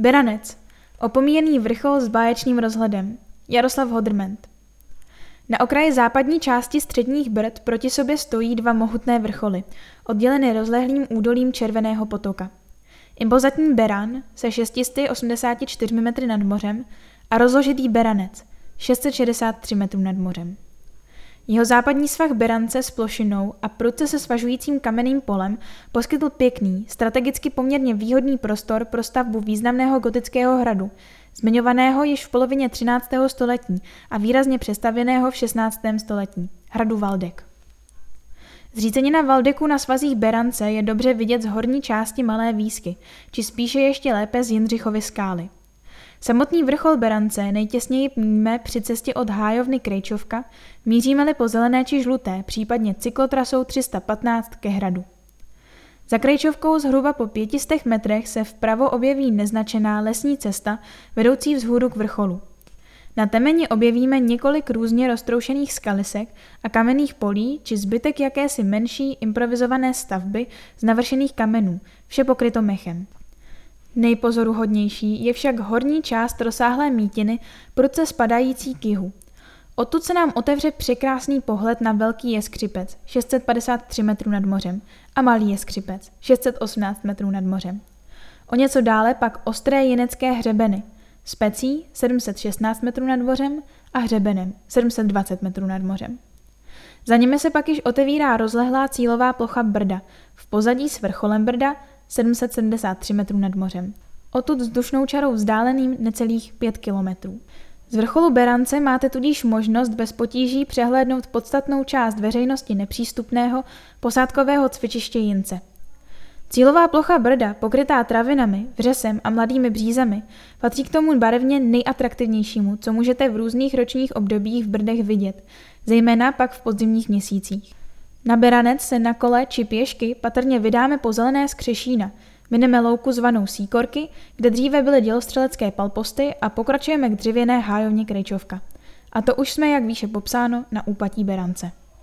Beranec. Opomíjený vrchol s báječným rozhledem. Jaroslav Hodrment. Na okraji západní části středních brd proti sobě stojí dva mohutné vrcholy, oddělené rozlehlým údolím Červeného potoka. Impozantní Beran se 684 metry nad mořem a rozložitý Beranec 663 metrů nad mořem. Jeho západní svah Berance s plošinou a prudce se svažujícím kamenným polem poskytl pěkný, strategicky poměrně výhodný prostor pro stavbu významného gotického hradu, zmiňovaného již v polovině 13. století a výrazně přestavěného v 16. století, hradu Valdek. Zřícenina Valdeku na svazích Berance je dobře vidět z horní části Malé výsky, či spíše ještě lépe z Jindřichovy skály. Samotný vrchol Berance nejtěsněji míme při cestě od Hájovny Krejčovka, míříme-li po zelené či žluté, případně cyklotrasou 315 ke hradu. Za Krejčovkou zhruba po pětistech metrech se vpravo objeví neznačená lesní cesta vedoucí vzhůru k vrcholu. Na temeni objevíme několik různě roztroušených skalisek a kamenných polí či zbytek jakési menší improvizované stavby z navršených kamenů, vše pokryto mechem. Nejpozoruhodnější je však horní část rozsáhlé mítiny prudce spadající k jihu. Odtud se nám otevře překrásný pohled na Velký jeskřipec, 653 metrů nad mořem, a Malý jeskřipec, 618 metrů nad mořem. O něco dále pak ostré jinecké hřebeny, specí 716 metrů nad mořem a hřebenem 720 metrů nad mořem. Za nimi se pak již otevírá rozlehlá cílová plocha Brda, v pozadí s vrcholem Brda 773 metrů nad mořem. Odtud vzdušnou čarou vzdáleným necelých 5 kilometrů. Z vrcholu Berance máte tudíž možnost bez potíží přehlédnout podstatnou část veřejnosti nepřístupného posádkového cvičiště Jince. Cílová plocha Brda, pokrytá travinami, vřesem a mladými břízami, patří k tomu barevně nejatraktivnějšímu, co můžete v různých ročních obdobích v Brdech vidět, zejména pak v podzimních měsících. Na Beranec se na kole či pěšky patrně vydáme po zelené skřešína, mineme louku zvanou Síkorky, kde dříve byly dělostřelecké palposty a pokračujeme k dřevěné hájovně Krejčovka. A to už jsme, jak výše popsáno, na úpatí Berance.